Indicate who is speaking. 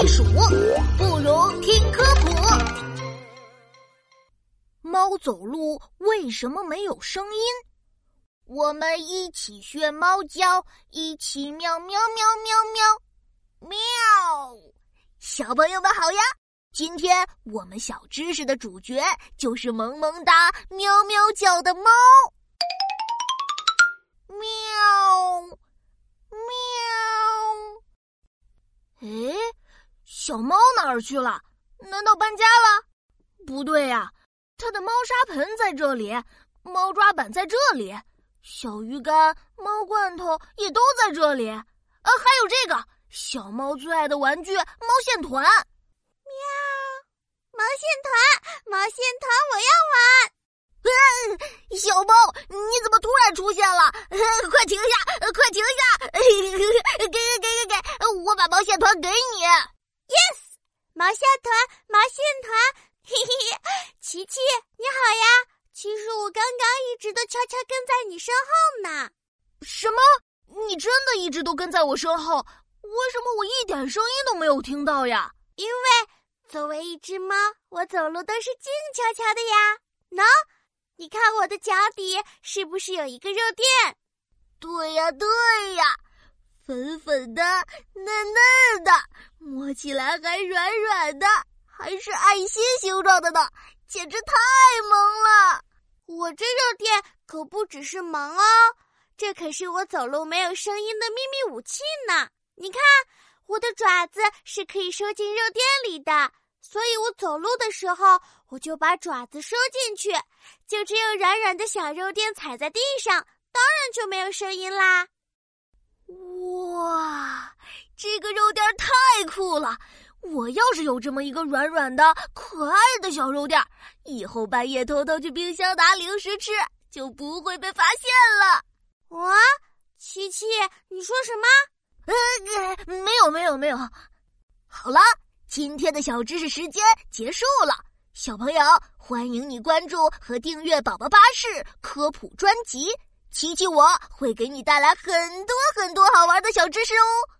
Speaker 1: 避暑，不如听科普。猫走路为什么没有声音？我们一起学猫叫，一起喵喵喵喵喵喵。小朋友们好呀！今天我们小知识的主角就是萌萌哒喵喵叫的猫。小猫哪儿去了？难道搬家了？不对呀，它的猫砂盆在这里，猫抓板在这里，小鱼干、猫罐头也都在这里。啊，还有这个小猫最爱的玩具——猫线团。
Speaker 2: 喵毛线团，毛线团，我要玩！
Speaker 1: 嗯，小猫，你怎么突然出现了？快停下！呃快停下！呃 给给给给给！我把毛线团给你。
Speaker 2: Yes，毛线团，毛线团。嘿嘿，琪琪，你好呀！其实我刚刚一直都悄悄跟在你身后呢。
Speaker 1: 什么？你真的一直都跟在我身后？为什么我一点声音都没有听到呀？
Speaker 2: 因为。作为一只猫，我走路都是静悄悄的呀。喏，你看我的脚底是不是有一个肉垫？
Speaker 1: 对呀，对呀，粉粉的、嫩嫩的，摸起来还软软的，还是爱心形状的呢，简直太萌了！
Speaker 2: 我这肉垫可不只是萌哦，这可是我走路没有声音的秘密武器呢。你看。我的爪子是可以收进肉垫里的，所以我走路的时候，我就把爪子收进去，就只有软软的小肉垫踩在地上，当然就没有声音啦。
Speaker 1: 哇，这个肉垫太酷了！我要是有这么一个软软的、可爱的小肉垫，以后半夜偷偷去冰箱拿零食吃，就不会被发现了。
Speaker 2: 哇，琪琪，你说什么？
Speaker 1: 呃，没有没有没有，好了，今天的小知识时间结束了。小朋友，欢迎你关注和订阅宝宝巴士科普专辑，琪琪我会给你带来很多很多好玩的小知识哦。